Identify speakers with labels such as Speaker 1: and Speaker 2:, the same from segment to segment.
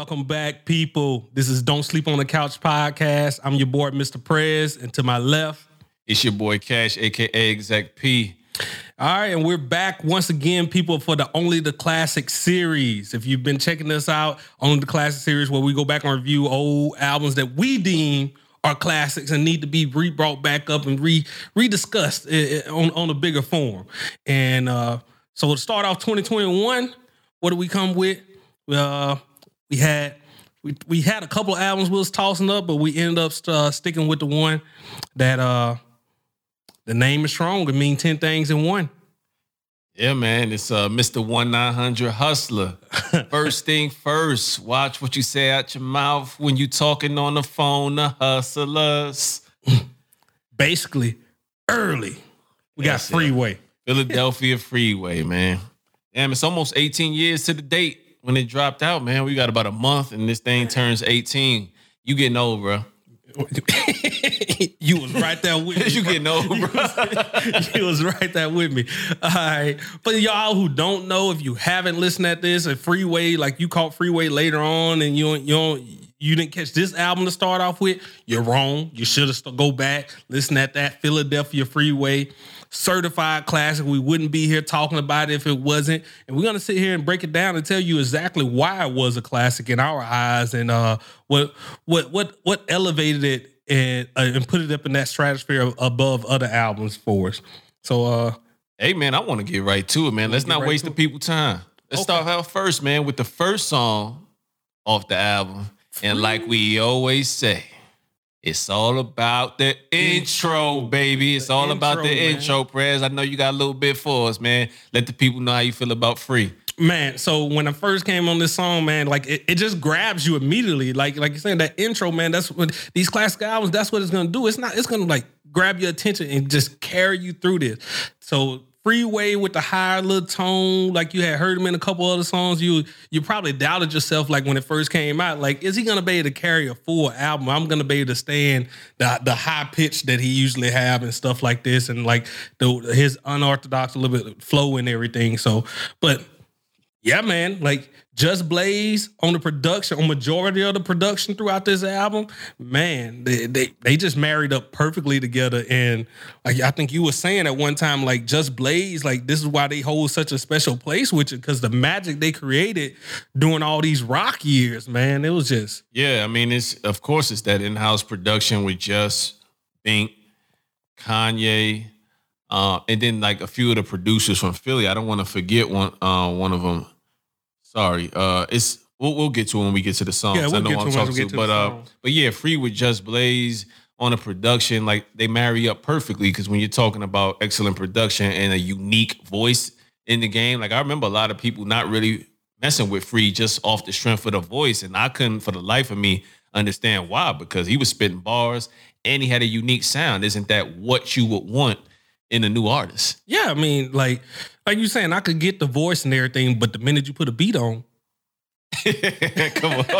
Speaker 1: Welcome back, people. This is Don't Sleep on the Couch podcast. I'm your boy, Mr. Prez, and to my left,
Speaker 2: it's your boy Cash, aka Exec P.
Speaker 1: All right, and we're back once again, people, for the Only the Classic series. If you've been checking us out, Only the Classic series, where we go back and review old albums that we deem are classics and need to be re brought back up and re rediscussed eh, eh, on on a bigger form. And uh, so to start off 2021, what do we come with? Uh, we had we we had a couple of albums we was tossing up, but we ended up uh, sticking with the one that uh the name is strong. It mean ten things in one.
Speaker 2: Yeah, man, it's uh Mr. One Nine Hundred Hustler. first thing first, watch what you say out your mouth when you talking on the phone. The hustlers.
Speaker 1: Basically, early. We got Freeway.
Speaker 2: Philadelphia Freeway, man. Damn, it's almost 18 years to the date when it dropped out, man, we got about a month and this thing turns 18. You getting old, bro.
Speaker 1: you was right there with me.
Speaker 2: you getting old, bro.
Speaker 1: you was right there with me. All right. For y'all who don't know, if you haven't listened at this, a freeway, like you caught freeway later on and you you don't you didn't catch this album to start off with, you're wrong. You should have go back, listen at that Philadelphia Freeway certified classic. We wouldn't be here talking about it if it wasn't. And we're gonna sit here and break it down and tell you exactly why it was a classic in our eyes and uh, what what what what elevated it and uh, and put it up in that stratosphere above other albums for us. So uh
Speaker 2: Hey man, I want to get right to it, man. Let's not right waste the people time. Let's okay. start out first, man, with the first song off the album. And like we always say, it's all about the intro, baby. It's the all intro, about the man. intro, prayers. I know you got a little bit for us, man. Let the people know how you feel about free.
Speaker 1: Man, so when I first came on this song, man, like it, it just grabs you immediately. Like like you're saying, that intro, man, that's what these classic albums, that's what it's gonna do. It's not, it's gonna like grab your attention and just carry you through this. So Freeway with the higher little tone, like you had heard him in a couple other songs, you you probably doubted yourself like when it first came out. Like, is he gonna be able to carry a full album? I'm gonna be able to stand the the high pitch that he usually have and stuff like this, and like the his unorthodox little bit flow and everything. So, but yeah, man, like Just Blaze on the production, on majority of the production throughout this album, man, they, they they just married up perfectly together. And like I think you were saying at one time, like Just Blaze, like this is why they hold such a special place with you because the magic they created during all these rock years, man, it was just
Speaker 2: yeah. I mean, it's of course it's that in house production with just Bink, Kanye. Uh, and then like a few of the producers from Philly. I don't want to forget one uh, one of them. Sorry. Uh, it's we'll, we'll get to when we get to the songs. Yeah, we'll I know I'm talking to, to but uh, but yeah, free with Just Blaze on a production like they marry up perfectly because when you're talking about excellent production and a unique voice in the game, like I remember a lot of people not really messing with Free just off the strength of the voice, and I couldn't for the life of me understand why because he was spitting bars and he had a unique sound. Isn't that what you would want in a new artist?
Speaker 1: Yeah, I mean, like like you saying, I could get the voice and everything, but the minute you put a beat on,
Speaker 2: Come on.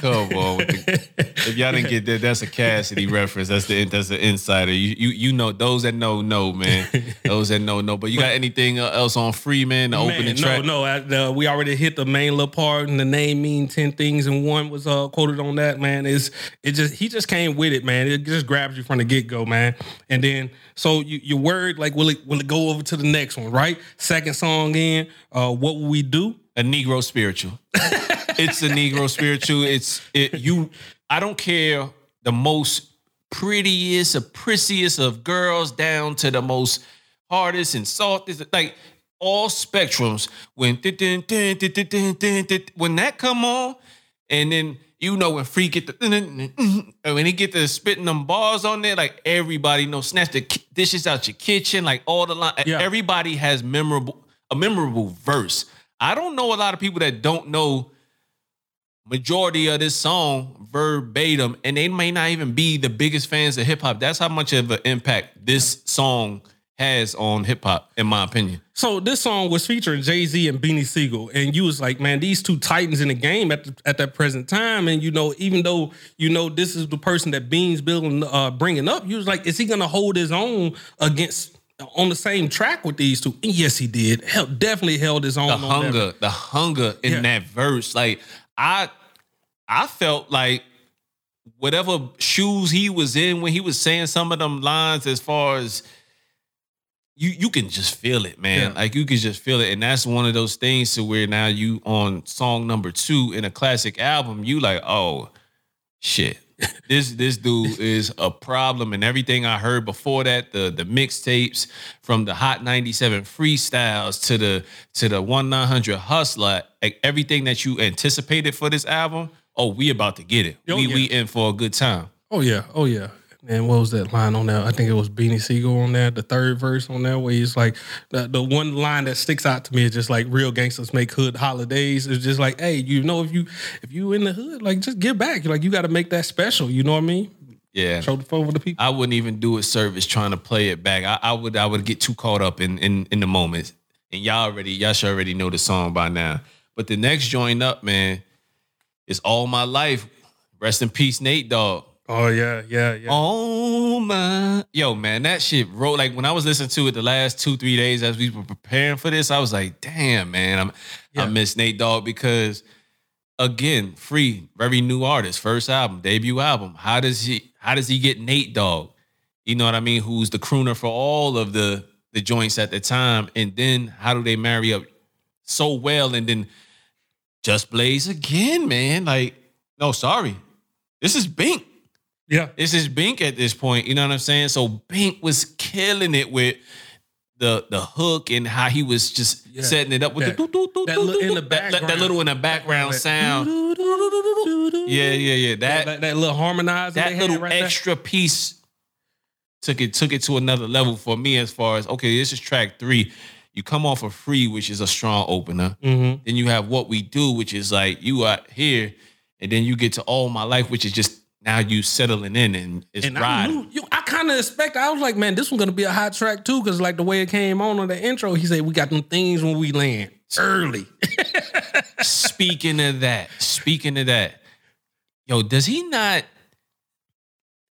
Speaker 2: Come on. if y'all didn't get that, that's a Cassidy reference. That's the that's the insider. You you you know those that know know man. Those that know know. But you got anything else on free man? The man, opening track?
Speaker 1: No, no. we already hit the main little part, and the name mean ten things, and one was uh, quoted on that. Man, is it just he just came with it, man. It just grabs you from the get go, man. And then so you your word like will it will it go over to the next one, right? Second song in, uh, what will we do?
Speaker 2: A Negro spiritual. it's a Negro spiritual. It's it you. I don't care the most prettiest, or prissiest of girls down to the most hardest and softest. Like all spectrums. When when that come on, and then you know when Free get the when he get the spitting them bars on there, like everybody know Snatch the dishes out your kitchen, like all the line. Yeah. Everybody has memorable a memorable verse. I don't know a lot of people that don't know majority of this song verbatim, and they may not even be the biggest fans of hip hop. That's how much of an impact this song has on hip hop, in my opinion.
Speaker 1: So this song was featuring Jay Z and Beanie Sigel, and you was like, man, these two titans in the game at the, at that present time, and you know, even though you know this is the person that Beans building uh, bringing up, you was like, is he gonna hold his own against on the same track with these two. And yes, he did. Held, definitely held his own.
Speaker 2: the hunger, the hunger in
Speaker 1: Yeah.
Speaker 2: that verse. Like I, I felt like whatever shoes he was in when he was saying some of them lines, as far as you, you can just feel it, man.
Speaker 1: Yeah.
Speaker 2: Like you can just feel it, and that's one of those things to where now you on song number two in a classic album, you like, oh shit. This this dude is a problem and everything I heard before that the the mixtapes from the Hot 97 freestyles to the to the 1900 hustler like everything that you anticipated for this album oh we about to get it
Speaker 1: Oh,
Speaker 2: we
Speaker 1: yeah.
Speaker 2: we in for a good time
Speaker 1: Oh yeah, oh yeah. And what was that line on that? I think it was Beanie Sigel on that, the third verse on that, where he's like, the, the one line that sticks out to me is just like, "Real gangsters make hood holidays." It's just like, hey, you know, if you if you in the hood, like, just give back. Like, you got to make that special. You know what I mean?
Speaker 2: yeah
Speaker 1: Show the phone to people.
Speaker 2: I wouldn't even do a service trying to play it back I, I would I would get too caught up in in in the moment and y'all already y'all should already know the song by now but the next joint up man is all my life rest in peace Nate Dogg
Speaker 1: Oh yeah, yeah, yeah.
Speaker 2: Oh my, yo, man, that shit wrote like when I was listening to it the last two three days as we were preparing for this. I was like, damn, man, I'm
Speaker 1: Yeah.
Speaker 2: I miss Nate Dogg because again, free, very new artist, first album, debut album. How does he? How does he get Nate Dogg? You know what I mean? Who's the crooner for all of the the joints at the time, and then how do they marry up so well? And then Just Blaze again, man. Like, no, sorry, this is Bink.
Speaker 1: Yeah.
Speaker 2: This is Bink at this point. You know what I'm saying? So Bink was killing it with the the hook and how he was just
Speaker 1: Yeah.
Speaker 2: setting it up with
Speaker 1: That-
Speaker 2: the doo, doo, doo,
Speaker 1: that li- in the
Speaker 2: that- that, that little in the background
Speaker 1: That-
Speaker 2: sound. Yeah, yeah, yeah.
Speaker 1: That,
Speaker 2: That
Speaker 1: little harmonizer.
Speaker 2: that little
Speaker 1: right there.
Speaker 2: extra piece took it took it to another level for me as far as okay, this is track three. You come off of free, which is a strong opener.
Speaker 1: Mhm.
Speaker 2: Then you have what we do, which is like you are here, and then you get to all my life, which is just now you settling in and it's
Speaker 1: And I
Speaker 2: riding.
Speaker 1: knew, you, I kind of expect. I was like, man, this one's gonna be a hot track too, because like the way it came on on the intro, he said we got them things when we land early.
Speaker 2: speaking of that, speaking of that, yo, does he not?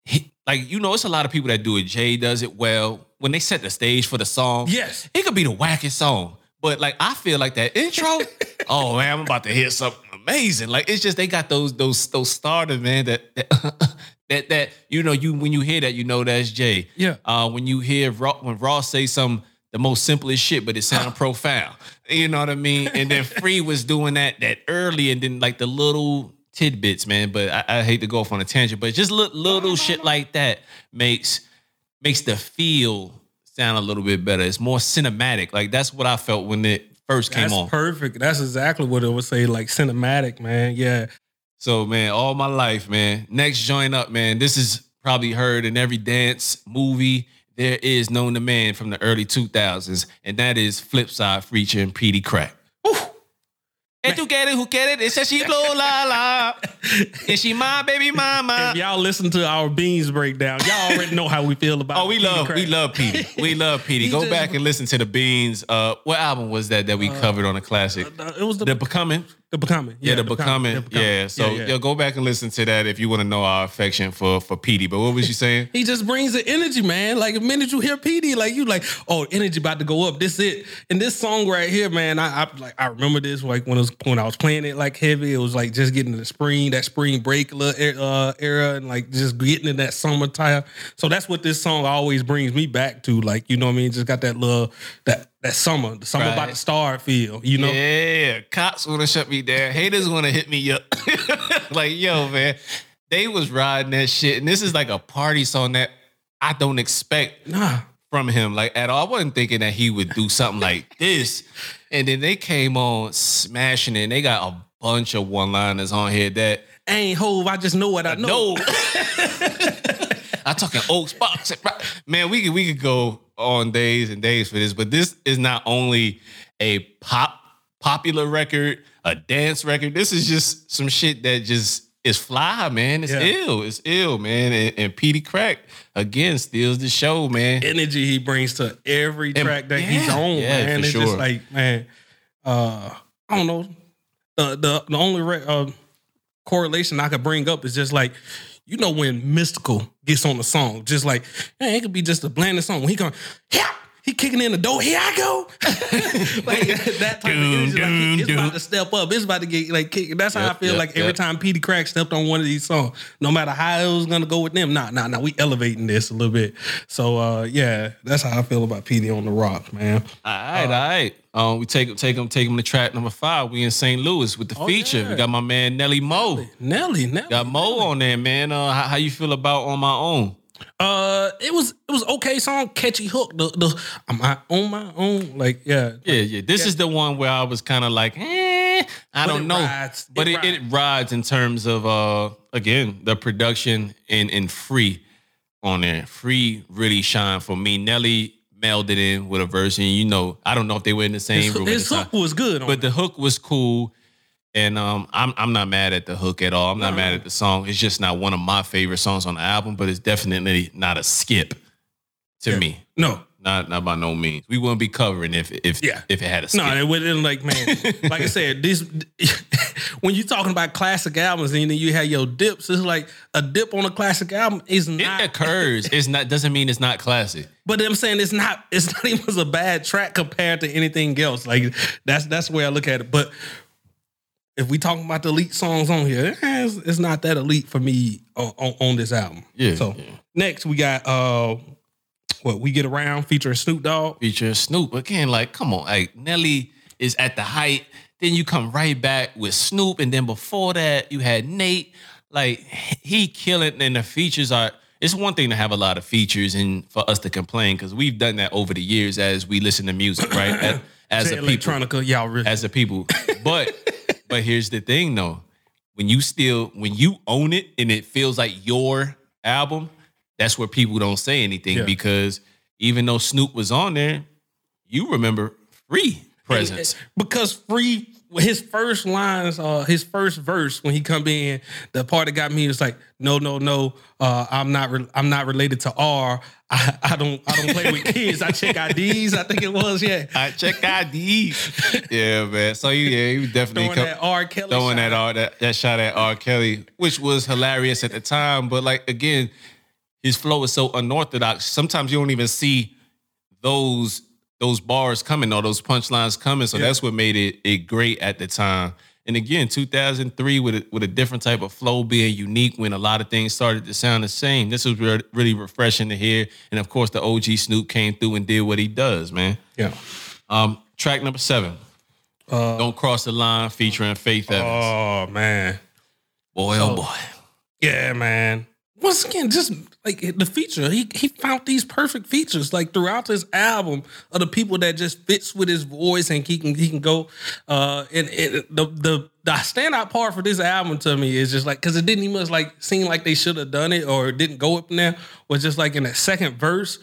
Speaker 2: He, like you know, it's a lot of people that do it. Jay does it well when they set the stage for the song.
Speaker 1: yes,
Speaker 2: it could be the wackest song, but like I feel like that intro. oh man, I'm about to hear something amazing. Like it's just they got those those those starters, man. That that that, that you know you when you hear that you know that's Jay.
Speaker 1: Yeah.
Speaker 2: Uh, when you hear when Ross say some the most simplest shit, but it sound profound. You know what I mean? And then Free was doing that that early, and then like the little tidbits, man. But I, I hate to go off on a tangent, but just little, little shit like that makes makes the feel sound a little bit better. It's more cinematic. Like that's what I felt when it first came
Speaker 1: that's
Speaker 2: on.
Speaker 1: perfect. That's exactly what it would say, like cinematic, man. Yeah,
Speaker 2: So man, all my life, man. Next joint up, man. This is probably heard in every dance movie there is known to man from the early 2000s, and that is Flipside featuring Peedi Crakk. And to get it, who get it? It says she blow la la. Is she my baby mama?
Speaker 1: if y'all listen to our beans breakdown, y'all already know how we feel about.
Speaker 2: Oh, we
Speaker 1: Peedi
Speaker 2: love,
Speaker 1: Crakk.
Speaker 2: we love Peedi. We love
Speaker 1: Peedi.
Speaker 2: Go
Speaker 1: just-
Speaker 2: back and listen to the Beans. Uh, what album was that that we covered on the classic?
Speaker 1: Uh, It was the
Speaker 2: The
Speaker 1: the,
Speaker 2: Becoming.
Speaker 1: becoming.
Speaker 2: Yeah, the, becoming.
Speaker 1: The Becoming.
Speaker 2: Yeah. So
Speaker 1: yeah, yeah.
Speaker 2: yo, go back and listen to that if you want to know our affection for for Peedi. But what was you saying?
Speaker 1: He just brings the energy, man. Like the minute you hear Peedi, like you like, oh, energy about to go up. This it. And this song right here, man, I, I like I remember this like when it was when I was playing it like heavy. It was like just getting to the spring, that spring break uh, era, and like just getting in that summertime. So that's what this song always brings me back to. Like you know what I mean? Just got that little that that summer, the summer about
Speaker 2: Right.
Speaker 1: to start feel. You know?
Speaker 2: Yeah, cops want to shut me down. Haters want to hit me up. like, yo, man, they was riding that shit, and this is like a party song that I don't expect
Speaker 1: Nah.
Speaker 2: from him, like at all. I wasn't thinking that he would do something like this, and then they came on smashing it. And they got a bunch of one-liners on here that
Speaker 1: I ain't hove. I just know what I know.
Speaker 2: no. I'm talking old spots. Man, we could we could go on days and days for this, but this is not only a pop popular record, a dance record. This is just some shit that just is fly, man. It's
Speaker 1: Yeah.
Speaker 2: ill. It's ill, man. And, and Peedi Crakk again steals the show, man.
Speaker 1: energy he brings to every
Speaker 2: And-
Speaker 1: track that
Speaker 2: yeah,
Speaker 1: he's on,
Speaker 2: yeah,
Speaker 1: man. It's
Speaker 2: sure.
Speaker 1: just like, man, uh, I don't know. The the the only re- uh, correlation I could bring up is just like, you know, when Mystikal gets on the song, just like, man, it could be just a blanding song. When he going, yeah, he kicking in the door. Here I go. like that type of energy. Like, he- it's about to step up. It's about to get like kick. That's how
Speaker 2: Yep,
Speaker 1: I feel
Speaker 2: yep,
Speaker 1: like every time Peedi Crakk stepped on one of these songs. No matter how it was gonna go with them. Nah, nah, nah. We elevating this a little bit. So uh yeah, that's how I feel about Peedi on the rock, man.
Speaker 2: All right, all right. Um, we take take him take him to track number five. We in St. Louis with the feature.
Speaker 1: yeah.
Speaker 2: We got my man Nelly Mo.
Speaker 1: Nelly, Nelly.
Speaker 2: Got Mo on there, man. Uh, how, how you feel about on my own?
Speaker 1: Uh, it was it was okay song, catchy hook. The the am on my own? Like yeah,
Speaker 2: Yeah, yeah. This is the one where I was kind of like, eh, I
Speaker 1: But
Speaker 2: don't know.
Speaker 1: rides.
Speaker 2: But
Speaker 1: It
Speaker 2: it, it, rides in terms of uh again the production and and free on there. Free really shine for me. Nelly melded it in with a version. You know, I don't know if they were in the same
Speaker 1: his,
Speaker 2: room. at
Speaker 1: his
Speaker 2: the
Speaker 1: hook
Speaker 2: time.
Speaker 1: was good.
Speaker 2: But the hook was cool. And um, I'm I'm not mad at the hook at all. I'm not mad at the song. It's just not one of my favorite songs on the album, but it's definitely not a skip to
Speaker 1: Yeah.
Speaker 2: me.
Speaker 1: no,
Speaker 2: Not not by no means. We wouldn't be covering if if
Speaker 1: Yeah.
Speaker 2: if it had a skip.
Speaker 1: No, it wouldn't like man. like I said, this when you're talking about classic albums and then you have your dips, it's like a dip on a classic album is
Speaker 2: it
Speaker 1: not.
Speaker 2: occurs. It's not doesn't mean it's not classic.
Speaker 1: But I'm saying it's not. It's not even a bad track compared to anything else. Like that's that's the way I look at it. But if we talking about the elite songs on here, eh, it's, it's not that elite for me on, on, on this album.
Speaker 2: Yeah,
Speaker 1: So
Speaker 2: yeah.
Speaker 1: next we got uh, what we get around featuring Snoop Dogg.
Speaker 2: Feature Snoop again. Like, come on, like Nelly is at the height. Then you come right back with Snoop, and then before that you had Nate. Like he killing, and the features are. It's one thing to have a lot of features and for us to complain because we've done that over the years as we listen to music, right? As, as a people,
Speaker 1: y'all really.
Speaker 2: as a people. But but here's the thing though. When you still when you own it and it feels like your album, that's where people don't say anything
Speaker 1: Yeah.
Speaker 2: because even though Snoop was on there, you remember free presence.
Speaker 1: because free his first lines uh his first verse when he come in the part that got me was like no no no uh i'm not re- i'm not related to r I, I don't i don't play with kids i check ids i think it was yeah
Speaker 2: I check ID. yeah, man. So you, yeah, he was definitely
Speaker 1: throwing
Speaker 2: come-
Speaker 1: that r kelly
Speaker 2: throwing
Speaker 1: shot.
Speaker 2: that R that, that shot at R. Kelly, which was hilarious at the time. But like again, his flow is so unorthodox. Sometimes you don't even see those those bars coming or those punchlines coming. So
Speaker 1: Yeah.
Speaker 2: that's what made it it great at the time. And again, 2003 with a, with a different type of flow being unique when a lot of things started to sound the same. This was re- really refreshing to hear. And of course, the OG Snoop came through and did what he does, man.
Speaker 1: yeah
Speaker 2: Um, track number seven. Don't cross the line, featuring Faith Evans.
Speaker 1: oh man
Speaker 2: boy, oh boy.
Speaker 1: Yeah, man. Once again, just like the feature, he he found these perfect features like throughout this album of the people that just fits with his voice and he can he can go. Uh, and, and the the the standout part for this album to me is just like because it didn't even like seem like they should have done it or didn't go up there was just like in the second verse.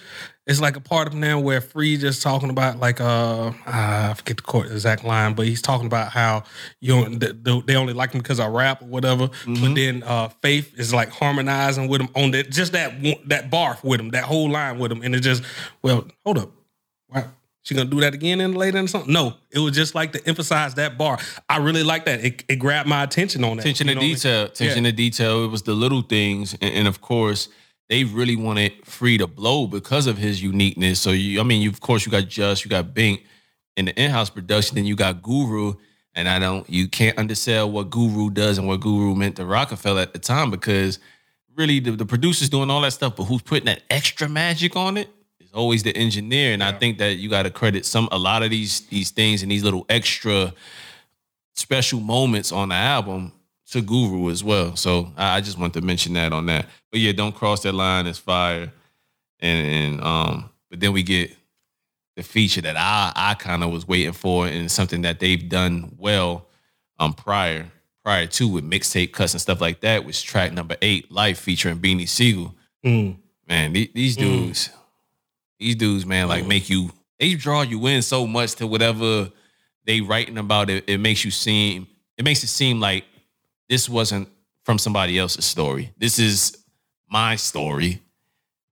Speaker 1: It's like a part of now where Free just talking about like uh I forget the court exact line, but he's talking about how you don't, th- they only like him because I rap or whatever. But then uh Faith is like harmonizing with him on that just that that bar with him, that whole line with him, and it just well hold up, why she gonna do that again in later and something? No, it was just like to emphasize that bar. I really like that. It, it grabbed my attention on that.
Speaker 2: Attention
Speaker 1: You
Speaker 2: to
Speaker 1: know what I mean?
Speaker 2: detail. Attention
Speaker 1: Yeah.
Speaker 2: to detail. It was the little things, and, and of course, they really wanted Free to blow because of his uniqueness. So you, I mean, you of course you got Just, you got Bink in the in-house production, then you got Guru, and I don't, you can't undersell what Guru does and what Guru meant to Roc-A-Fella at the time because really the, the producers doing all that stuff, but who's putting that extra magic on it? is Always the engineer, and I think that you got to credit some a lot of these these things and these little extra special moments on the album to Guru as well. So I, I just want to mention that on that. But yeah, don't cross that line. It's fire. And, and um, but then we get the feature that I I kind of was waiting for, and something that they've done well um prior prior to with mixtape cuts and stuff like that. Was track number eight, Life featuring Beanie Sigel.
Speaker 1: Mm.
Speaker 2: Man, the- these dudes, these dudes, man, like make you they draw you in so much to whatever they writing about it. It makes you seem it makes it seem like this wasn't from somebody else's story. This is my story.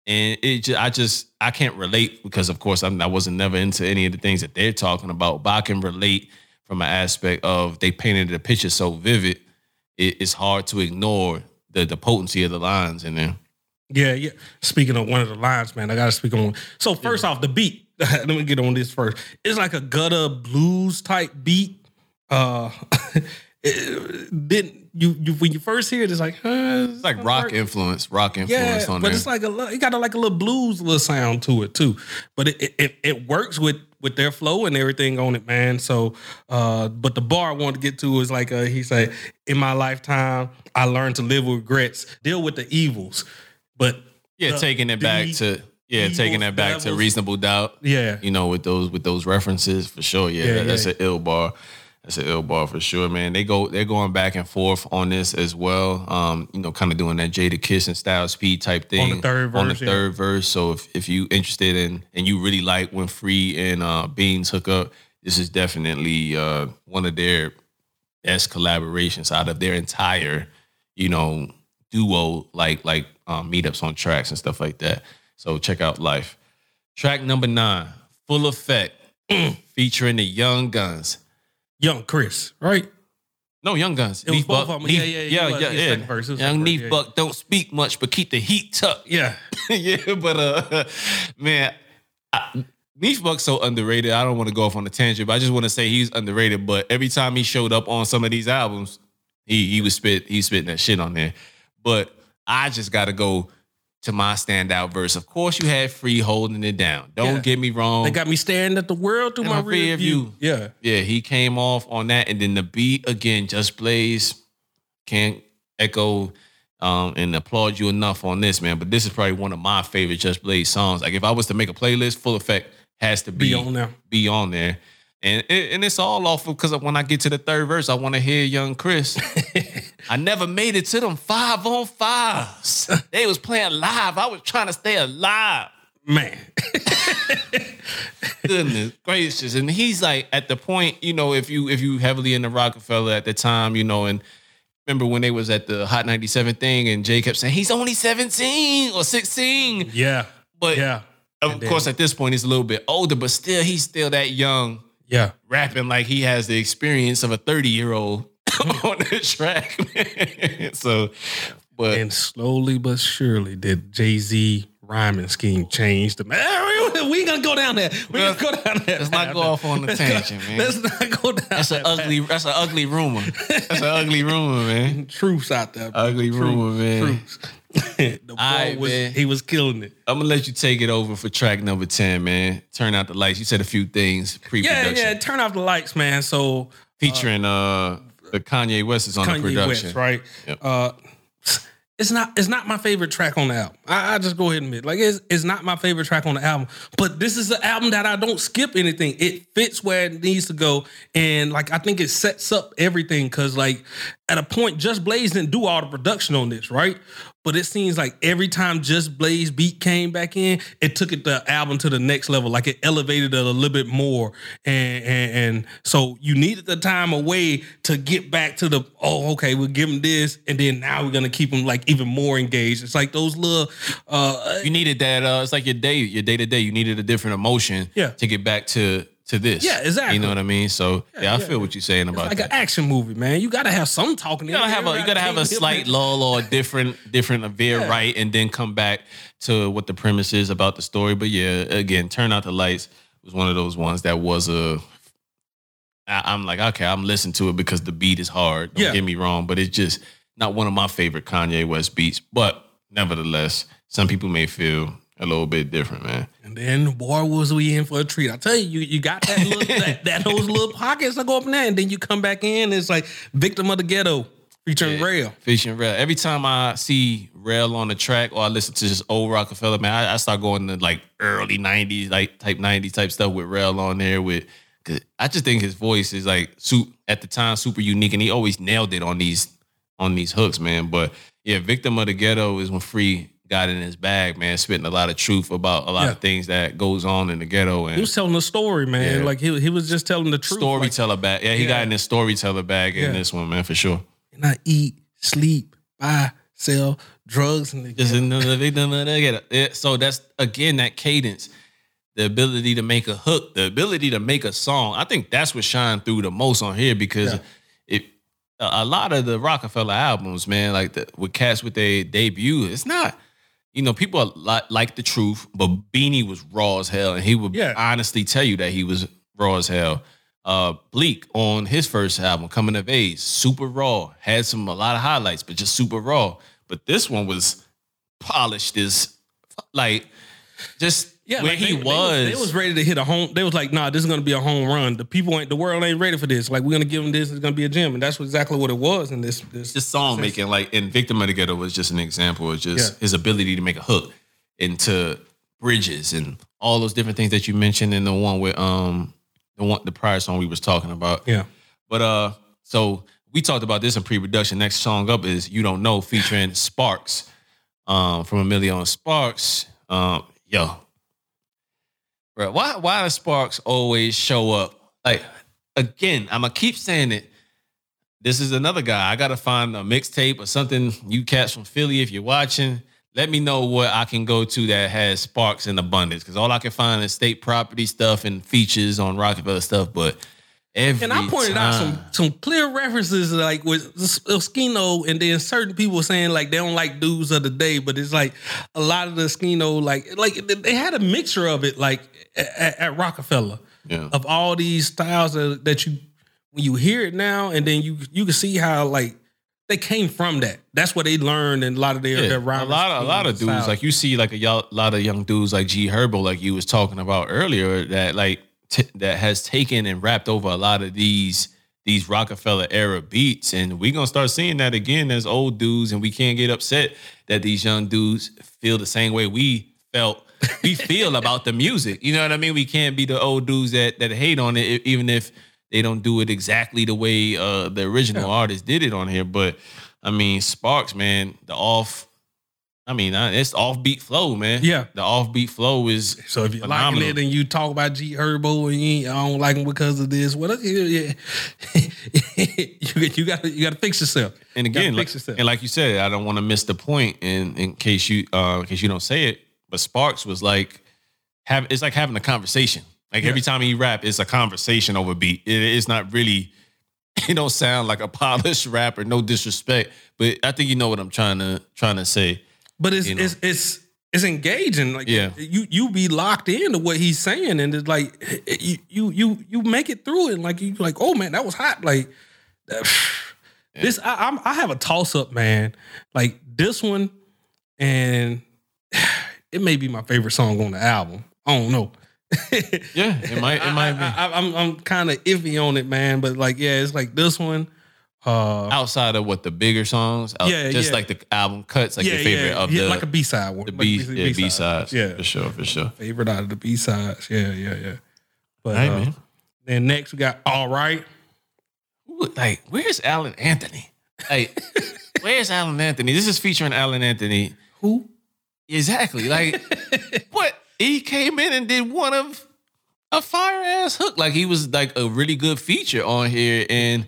Speaker 2: And it just, I just I can't relate because of course I'm, I wasn't never into any of the things that they're talking about, but I can relate from an aspect of they painted the picture so vivid. It, it's hard to ignore the the potency of the lines in there.
Speaker 1: Yeah, yeah. Speaking of one of the lines, man, I gotta speak on. So first off, the beat. let me get on this first. It's like a gutter blues type beat. Uh, then you, you when you first hear it, it's like, huh,
Speaker 2: It's like rock influence, rock
Speaker 1: yeah,
Speaker 2: influence on
Speaker 1: but
Speaker 2: there.
Speaker 1: it's like a it got a, like a little blues little sound to it too. But it it, it, works with with their flow and everything on it, man. So, uh, but the bar I wanted to get to is like uh, he said, in my lifetime, I learned to live with regrets, deal with the evils. But
Speaker 2: yeah,
Speaker 1: the-
Speaker 2: taking it back to yeah, taking it back to reasonable doubt.
Speaker 1: yeah,
Speaker 2: You know, with those with those references for sure. Yeah,
Speaker 1: Yeah,
Speaker 2: that- that's
Speaker 1: yeah.
Speaker 2: an ill bar. That's an ill bar for sure, man. They go they're going back and forth on this as well. Um, you know, kind of doing that Jadakiss and Styles P type thing
Speaker 1: third
Speaker 2: On the
Speaker 1: verse, yeah.
Speaker 2: third verse. So if if you interested in and you really like when Free and uh Beans hook up, this is definitely uh one of their best collaborations out of their entire, you know, duo like like um, meetups on tracks and stuff like that. So check out Life. Track number nine, Full Effect, featuring the Young Gunz.
Speaker 1: Young Chris, right?
Speaker 2: No, Young Gunz.
Speaker 1: It was
Speaker 2: Neef
Speaker 1: both
Speaker 2: Buck-
Speaker 1: of 'em. Yeah,
Speaker 2: Neef-
Speaker 1: yeah,
Speaker 2: yeah,
Speaker 1: was.
Speaker 2: yeah, yeah.
Speaker 1: verse.
Speaker 2: Young Neef
Speaker 1: yeah.
Speaker 2: Buck don't speak much, but keep the heat tucked.
Speaker 1: Yeah,
Speaker 2: yeah, but uh, man, I, Neef Buck's so underrated. I don't want to go off on a tangent, but I just want to say he's underrated. But every time he showed up on some of these albums, he he was spit he spitting that shit on there. But I just got to go to my standout verse. Of course, you had Free holding it down. Don't
Speaker 1: Yeah.
Speaker 2: get me wrong.
Speaker 1: they got me staring at the world through
Speaker 2: In
Speaker 1: my
Speaker 2: my
Speaker 1: rear
Speaker 2: rear
Speaker 1: view.
Speaker 2: view.
Speaker 1: Yeah,
Speaker 2: yeah, he came off on that, and then the beat again, Just Blaze can't echo um, and applaud you enough on this, man. But this is probably one of my favorite Just Blaze songs. Like if I was to make a playlist, Full Effect has to be,
Speaker 1: be on there.
Speaker 2: be on there. And it, and it's all off of because when I get to the third verse, I want to hear Young Chris. I never made it to them five on fives. they was playing live. I was trying to stay alive.
Speaker 1: Man,
Speaker 2: goodness gracious. And he's like at the point you know if you if you heavily in the Roc-A-Fella at the time you know and remember when they was at the hot 97 thing and jay kept saying he's only 17 or 16
Speaker 1: yeah,
Speaker 2: but
Speaker 1: yeah,
Speaker 2: of course at this point he's a little bit older but still he's still that young
Speaker 1: yeah.
Speaker 2: rapping like he has the experience of a 30 year old mm. on the track so but
Speaker 1: And slowly but surely did Jay Z rhyming scheme change the man. We ain't gonna go down there. We
Speaker 2: Well,
Speaker 1: gonna go down there.
Speaker 2: let's not go off on
Speaker 1: the
Speaker 2: tangent, man.
Speaker 1: Let's not go down.
Speaker 2: that's an ugly that's an ugly rumor that's an ugly rumor man
Speaker 1: truths out there. bro.
Speaker 2: Ugly
Speaker 1: Truth-
Speaker 2: rumor, man.
Speaker 1: Truths. the boy
Speaker 2: Aight,
Speaker 1: was
Speaker 2: man.
Speaker 1: he was killing it.
Speaker 2: I'm gonna let you take it over for track number 10, man. Turn out the lights. You said a few things pre-production.
Speaker 1: yeah. yeah. Turn off the lights, man. So
Speaker 2: Featuring uh the Kanye West is on the production.
Speaker 1: West, right?
Speaker 2: Yep.
Speaker 1: Uh, it's not it's not my favorite track on the album. I, I just go ahead and admit, like it's it's not my favorite track on the album. But this is the album that I don't skip anything. It fits where it needs to go, and like I think it sets up everything. Cause like at a point, Just Blaze didn't do all the production on this, right? But it seems like every time Just Blaze beat came back in, it took it the album to the next level. Like it elevated it a little bit more, and and, and so you needed the time away to get back to the oh okay we'll give him this, and then now we're gonna keep them like even more engaged. It's like those little uh
Speaker 2: You needed that uh it's like your day, your day to day. You needed a different emotion
Speaker 1: Yeah.
Speaker 2: to get back to to this.
Speaker 1: Yeah, exactly.
Speaker 2: You know what I mean? So yeah, I
Speaker 1: yeah.
Speaker 2: feel what you're saying about
Speaker 1: like
Speaker 2: that.
Speaker 1: an action movie, man. You gotta have some talking.
Speaker 2: you gotta have a you gotta have a slight lull or a different different veer
Speaker 1: Yeah.
Speaker 2: right and then come back to what the premise is about the story. But yeah, again, turn out the lights was one of those ones that was a I, I'm like, okay, I'm listening to it because the beat is hard. Don't
Speaker 1: Yeah.
Speaker 2: get me wrong, but it's just not one of my favorite Kanye West beats. But nevertheless, some people may feel a little bit different, man.
Speaker 1: And then, boy, was we in for a treat. I tell you, you, you got that little, that, that those little pockets that go up in there, and then you come back in. It's like "Victim of the Ghetto" featuring Rell.
Speaker 2: Featuring Rell. Every time I see Rell on the track or I listen to just old Roc-A-Fella, man, I, I start going to like early 90s, like type 90s type stuff with Rell on there with cause I just think his voice is like su- at the time super unique and he always nailed it on these on these hooks, man. But yeah, Victim of the Ghetto is when Free got in his bag, man, spitting a lot of truth about a lot
Speaker 1: Yeah.
Speaker 2: of things that goes on in the ghetto
Speaker 1: He was telling the story, man.
Speaker 2: Yeah.
Speaker 1: Like he, he was just telling the truth. Like,
Speaker 2: storyteller bag. Yeah, he got in his storyteller bag in this one, man, for sure.
Speaker 1: and I eat, sleep, buy, sell drugs, and
Speaker 2: Just another victim of the ghetto. Yeah, so that's again that cadence, the ability to make a hook, the ability to make a song. I think that's what shined through the most on here because
Speaker 1: Yeah.
Speaker 2: it a a lot of the Roc-A-Fella albums, man, like the with cats with their debut, it's not you know, people li- like the truth, but Beanie was raw as hell, and he would
Speaker 1: Yeah.
Speaker 2: honestly tell you that he was raw as hell. Uh, Bleek on his first album, Coming of Age, super raw, had some a lot of highlights, but just super raw. But this one was polished as like just where
Speaker 1: like,
Speaker 2: he
Speaker 1: they, they
Speaker 2: was.
Speaker 1: They was ready to hit a home. They was like, nah, this is gonna be a home run. The people ain't the world ain't ready for this. Like we're gonna give them this. It's gonna be a gym, and that's exactly what it was. In this, this
Speaker 2: just song making like and Victim of the Ghetto was just an example of just
Speaker 1: Yeah.
Speaker 2: his ability to make a hook into bridges and all those different things that you mentioned in the one with um the one the prior song we was talking about.
Speaker 1: yeah,
Speaker 2: But uh so we talked about this in pre-production. Next song up is You Don't Know featuring Sparks um from a million Sparks. Um yo. Bro, why why does Sparks always show up? Like again, I'm gonna keep saying it. This is another guy. I gotta find a mixtape or something you catch from Philly if you're watching. Let me know what I can go to that has Sparks in abundance. Cause all I can find is state property stuff and features on Roc-A-Fella stuff. But every
Speaker 1: and I pointed out some some clear references like with Skino, and then certain people saying like they don't like dudes of the day, but it's like a lot of the Skino like like they had a mixture of it like at, at Roc-A-Fella
Speaker 2: Yeah.
Speaker 1: of all these styles that, that you when you hear it now, and then you you can see how like they came from that. That's what they learned in a lot of their,
Speaker 2: Yeah,
Speaker 1: their
Speaker 2: a lot of a lot of dudes
Speaker 1: styles.
Speaker 2: like you see like a lot of young dudes like G Herbo like you was talking about earlier that like t- that has taken and wrapped over a lot of these these Roc-A-Fella era beats. And we're gonna start seeing that again as old dudes and we can't get upset that these young dudes feel the same way we felt we feel about the music. You know what I mean? We can't be the old dudes that that hate on it even if they don't do it exactly the way uh the original artist did it on here. But I mean, Sparks, man, the off. I mean, uh, it's offbeat flow, man.
Speaker 1: Yeah.
Speaker 2: the offbeat flow is
Speaker 1: So if you're
Speaker 2: phenomenal.
Speaker 1: liking it and you talk about G Herbo and you ain't, I don't like him because of this, well, yeah, you you got you got to fix yourself.
Speaker 2: and
Speaker 1: You
Speaker 2: again, like,
Speaker 1: fix yourself.
Speaker 2: and like you said, I don't want to miss the point in in case you uh in case you don't say it. But Sparks was like have it's like having a conversation. Like every time he rap, it's a conversation over beat. It- it's not really. He don't sound like a polished rapper. No disrespect, but I think you know what I'm trying to trying to say.
Speaker 1: But it's
Speaker 2: you know.
Speaker 1: it's it's it's engaging. Like
Speaker 2: Yeah.
Speaker 1: you you be locked into what he's saying, and it's like you you you you make it through it. And like you like, oh man, that was hot. Like this, I, I'm I have a toss up, man. Like this one, and it may be my favorite song on the album. I don't know.
Speaker 2: Yeah, it might it might be.
Speaker 1: I, I, I'm I'm kind of iffy on it, man. But like, yeah, it's like this one. Uh,
Speaker 2: outside of what the bigger songs, out-
Speaker 1: Yeah,
Speaker 2: just
Speaker 1: yeah.
Speaker 2: like the album cuts, like
Speaker 1: yeah,
Speaker 2: your favorite
Speaker 1: yeah,
Speaker 2: of
Speaker 1: yeah,
Speaker 2: the
Speaker 1: like a B side one.
Speaker 2: the
Speaker 1: like
Speaker 2: B,
Speaker 1: a
Speaker 2: yeah, B sides,
Speaker 1: Yeah,
Speaker 2: for sure, for sure.
Speaker 1: favorite out of the B sides. Yeah, yeah, yeah. But
Speaker 2: right,
Speaker 1: uh, then next we got all right.
Speaker 2: Ooh, Like, where's Allen Anthony? Like, where's Allen Anthony? This is featuring Allen Anthony.
Speaker 1: Who?
Speaker 2: Exactly. Like, what? He came in and did one of a fire ass hook. Like he was like a really good feature on here, and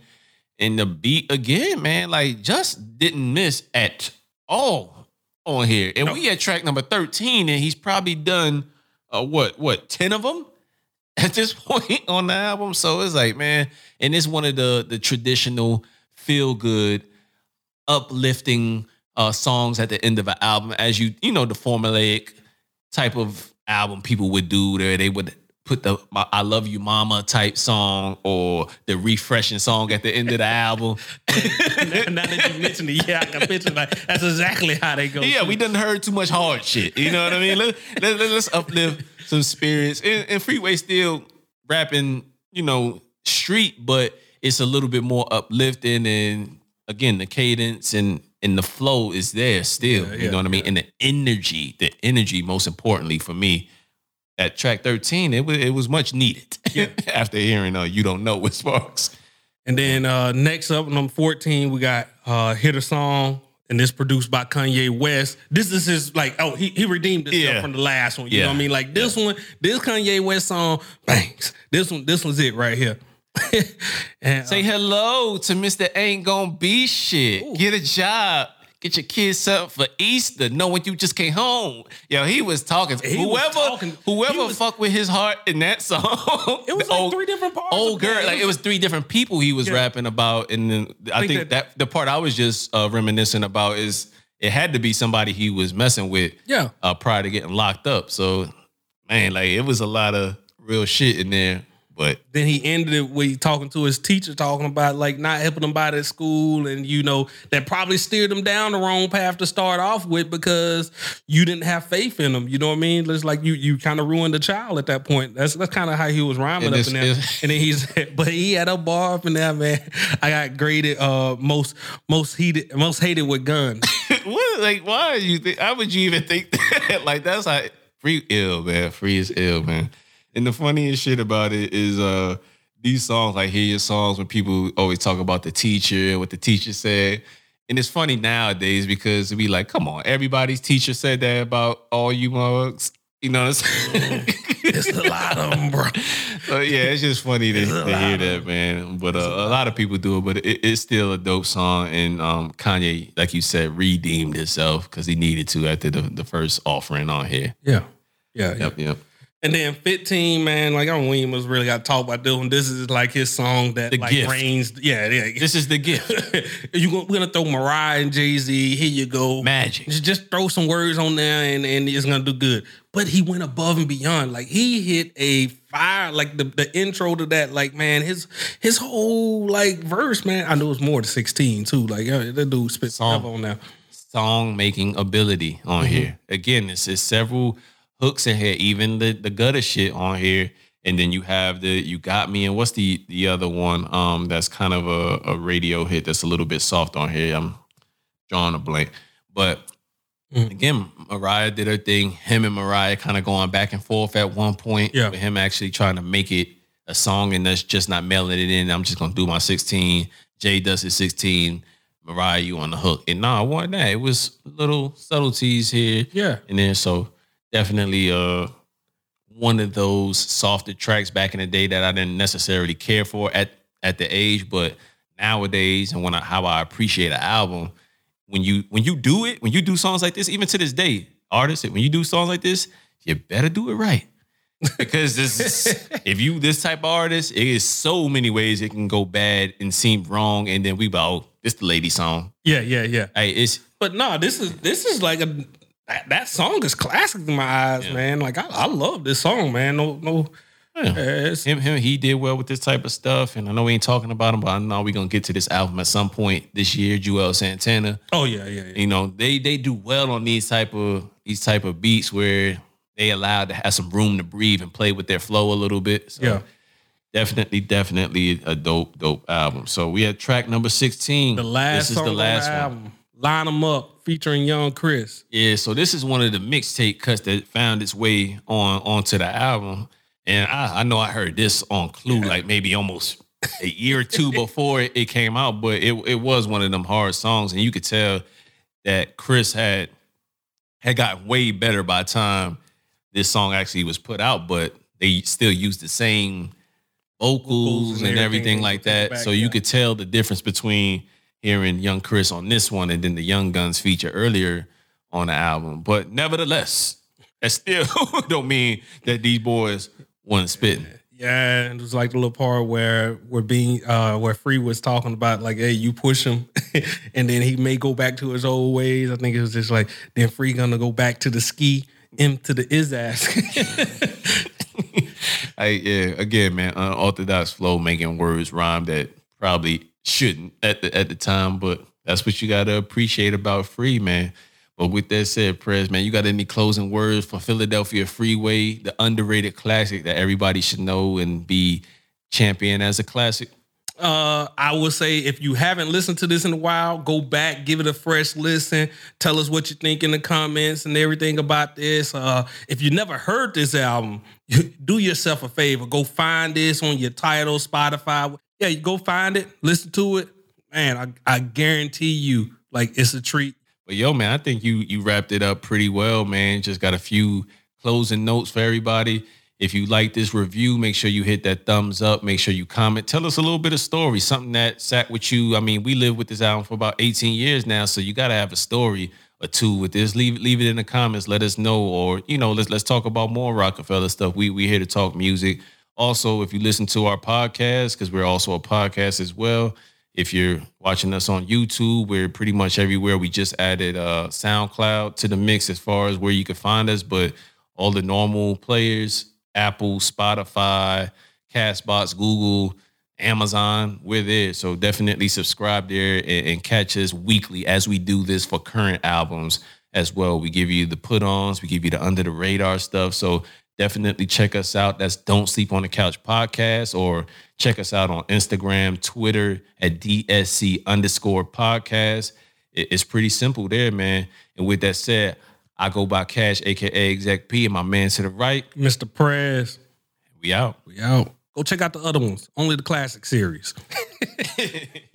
Speaker 2: and the beat again, man, like just didn't miss at all on here. And
Speaker 1: No.
Speaker 2: we at track number thirteen, and he's probably done uh, what what ten of them at this point on the album. So it's like, man, and it's one of the the traditional feel good, uplifting uh songs at the end of an album, as you you know the formulaic type of album people would do there. They would put the my, "I Love You, Mama" type song or the refreshing song at the end of the album.
Speaker 1: now that you mentioned it, yeah, I can picture like that's exactly how they go.
Speaker 2: Yeah,
Speaker 1: too.
Speaker 2: we done heard too much hard shit. You know what I mean? Let, let, us uplift some spirits. And, and Freeway still rapping, you know, street, but it's a little bit more uplifting. And again, the cadence and and the flow is there still.
Speaker 1: Yeah,
Speaker 2: you
Speaker 1: yeah,
Speaker 2: know what I mean? And the energy, the energy, most importantly for me, at track 13, it was it was much needed. After hearing uh, You Don't Know with Sparks.
Speaker 1: And then uh next up, number 14, we got uh Hit a Song. And this produced by Kanye West. This is his like, oh, he, he redeemed himself
Speaker 2: Yeah.
Speaker 1: from the last one. You
Speaker 2: Yeah.
Speaker 1: know what I mean? Like this one, this Kanye West song, bangs. This one, this one's it right here. and, uh,
Speaker 2: Say hello to Mr. Ain't Gonna Be Shit. Get a job. Get your kids up for Easter, knowing you just came home. Yo, he was talking.
Speaker 1: He was
Speaker 2: whoever,
Speaker 1: talking-
Speaker 2: whoever
Speaker 1: was-
Speaker 2: fuck with his heart in that song.
Speaker 1: It was like three different parts
Speaker 2: Old girl, like it was three different people he was
Speaker 1: Yeah.
Speaker 2: rapping about, and then I
Speaker 1: think
Speaker 2: think,
Speaker 1: that-
Speaker 2: that, the part I was just uh, reminiscing about is it had to be somebody he was messing with
Speaker 1: Yeah.
Speaker 2: uh, prior to getting locked up. So, man, like it was a lot of real shit in there. But
Speaker 1: Then he ended it with talking to his teacher, talking about like not helping him out at school, and you know that probably steered him down the wrong path to start off with because you didn't have faith in him. You know what I mean? It's like you you kind of ruined the child at that point. That's that's kind of how he was rhyming
Speaker 2: And
Speaker 1: up in there. And then he's but he had a bar up in there, man. I got graded uh most most heated most hated with guns.
Speaker 2: what? Like, why you think? How would you even think that? like, that's like free ill, man. Free is ill, man. And the funniest shit about it is, uh, these songs, like hear your songs when people always talk about the teacher and what the teacher said. And it's funny nowadays because we like, come on, everybody's teacher said that about all you mugs. You know what I'm saying?
Speaker 1: It's a lot of them, bro.
Speaker 2: So yeah, it's just funny to, to hear that, man. But uh, a lot of people do it, but it, it's still a dope song. And um, Kanye, like you said, redeemed himself because he needed to after the, the first offering on here.
Speaker 1: Yeah. Yeah.
Speaker 2: Yep, yep.
Speaker 1: And then 15, man, like I don't even was really got to talk about this one. This is like his song that
Speaker 2: The
Speaker 1: like
Speaker 2: gift.
Speaker 1: reigns. Yeah, yeah.
Speaker 2: This is the gift,
Speaker 1: you gonna, we're gonna throw Mariah and Jay Z. Here you go.
Speaker 2: magic.
Speaker 1: Just, just throw some words on there and, and it's gonna do good. But he went above and beyond. Like he hit a fire, like the, the intro to that, like man, his his whole like verse, man. I know it's more than 16 too. Like uh, that dude spit
Speaker 2: Song.
Speaker 1: stuff on there.
Speaker 2: Song making ability on
Speaker 1: Mm-hmm.
Speaker 2: here. Again, this is several hooks in here, even the the gutter shit on here. And then you have the you got me and what's the the other one um that's kind of a, a radio hit that's a little bit soft on here. I'm drawing a blank. But
Speaker 1: Mm.
Speaker 2: again, Mariah did her thing. Him and Mariah kind of going back and forth at one point.
Speaker 1: Yeah.
Speaker 2: With him actually trying to make it a song and that's just not mailing it in. I'm just gonna do my 16. Jay does his 16. Mariah, you on the hook. And nah, I want that. It was little subtleties here
Speaker 1: Yeah.
Speaker 2: and then so definitely uh one of those softer tracks back in the day that I didn't necessarily care for at at the age, but nowadays and when I how I appreciate an album, when you when you do it, when you do songs like this, even to this day, artists, when you do songs like this, you better do it right. because this is, if you this type of artist, it is so many ways it can go bad and seem wrong, and then we about oh, this the lady song.
Speaker 1: Yeah, yeah, yeah.
Speaker 2: Hey, it's
Speaker 1: But no, this is this is like a that, that song is classic in my eyes,
Speaker 2: Yeah.
Speaker 1: man. Like I, I love this song, man. No, no,
Speaker 2: yeah. him, him, he did well with this type of stuff, and I know we ain't talking about him, but I know we're gonna get to this album at some point this year. Juelz Santana,
Speaker 1: oh yeah, yeah, yeah.
Speaker 2: you know, they they do well on these type of these type of beats where they allowed to have some room to breathe and play with their flow a little bit. So
Speaker 1: Yeah.
Speaker 2: definitely, definitely a dope, dope album. So we had track number sixteen.
Speaker 1: The last
Speaker 2: this is the last
Speaker 1: the
Speaker 2: one.
Speaker 1: album, them Up" featuring Young Chris.
Speaker 2: Yeah, so this is one of the mixtape cuts that found its way on onto the album. And I, I know I heard this on Clue like maybe almost a year or two before it, it came out, but it it was one of them hard songs, and you could tell that Chris had had gotten way better by the time this song actually was put out, but they still used the same vocals,
Speaker 1: Vocals and everything
Speaker 2: everything like
Speaker 1: to take it
Speaker 2: that.
Speaker 1: back,
Speaker 2: so you
Speaker 1: yeah.
Speaker 2: could tell the difference between hearing Young Chris on this one and then the Young Gunz feature earlier on the album. But nevertheless, that still don't mean that these boys wasn't spitting.
Speaker 1: Yeah, and it was like the little part where where being uh where Free was talking about like, hey, you push him, and then he may go back to his old ways. I think it was just like then Free gonna go back to the ski into the is ass.
Speaker 2: I, yeah, again, man, unorthodox flow making words rhyme that probably shouldn't at the at the time, but that's what you gotta appreciate about Free, man. But with that said, Prez, man, you got any closing words for Philadelphia Freeway, the underrated classic that everybody should know and be champion as a classic?
Speaker 1: Uh, I would say if you haven't listened to this in a while, go back, give it a fresh listen. Tell us what you think in the comments and everything about this. Uh, if you never heard this album, do yourself a favor. Go find this on your Tidal, Spotify. Yeah, you go find it, listen to it. Man, I, I guarantee you, like it's a treat.
Speaker 2: But yo, man, I think you you wrapped it up pretty well, man. Just got a few closing notes for everybody. If you like this review, make sure you hit that thumbs up. Make sure you comment. Tell us a little bit of story, something that sat with you. I mean, we lived with this album for about 18 years now, so you got to have a story or two with this. Leave leave it in the comments. Let us know, or you know, let's let's talk about more Roc-A-Fella stuff. We we here to talk music. Also, if you listen to our podcast, because we're also a podcast as well, If you're watching us on YouTube, we're pretty much everywhere. We just added uh, SoundCloud to the mix as far as where you can find us, but all the normal players, Apple, Spotify, Castbox, Google, Amazon, we're there. So definitely subscribe there and, and catch us weekly as we do this for current albums as well. We give you the put ons, we give you the under the radar stuff. So definitely check us out. That's Don't Sleep on the Couch podcast, or check us out on Instagram, Twitter at DSC underscore podcast. It's pretty simple there, man. And with that said, I go by Cash, aka Exec P, and my man to the right,
Speaker 1: Mr. Prez.
Speaker 2: We out.
Speaker 1: We out. Go check out the other ones. Only the classic series.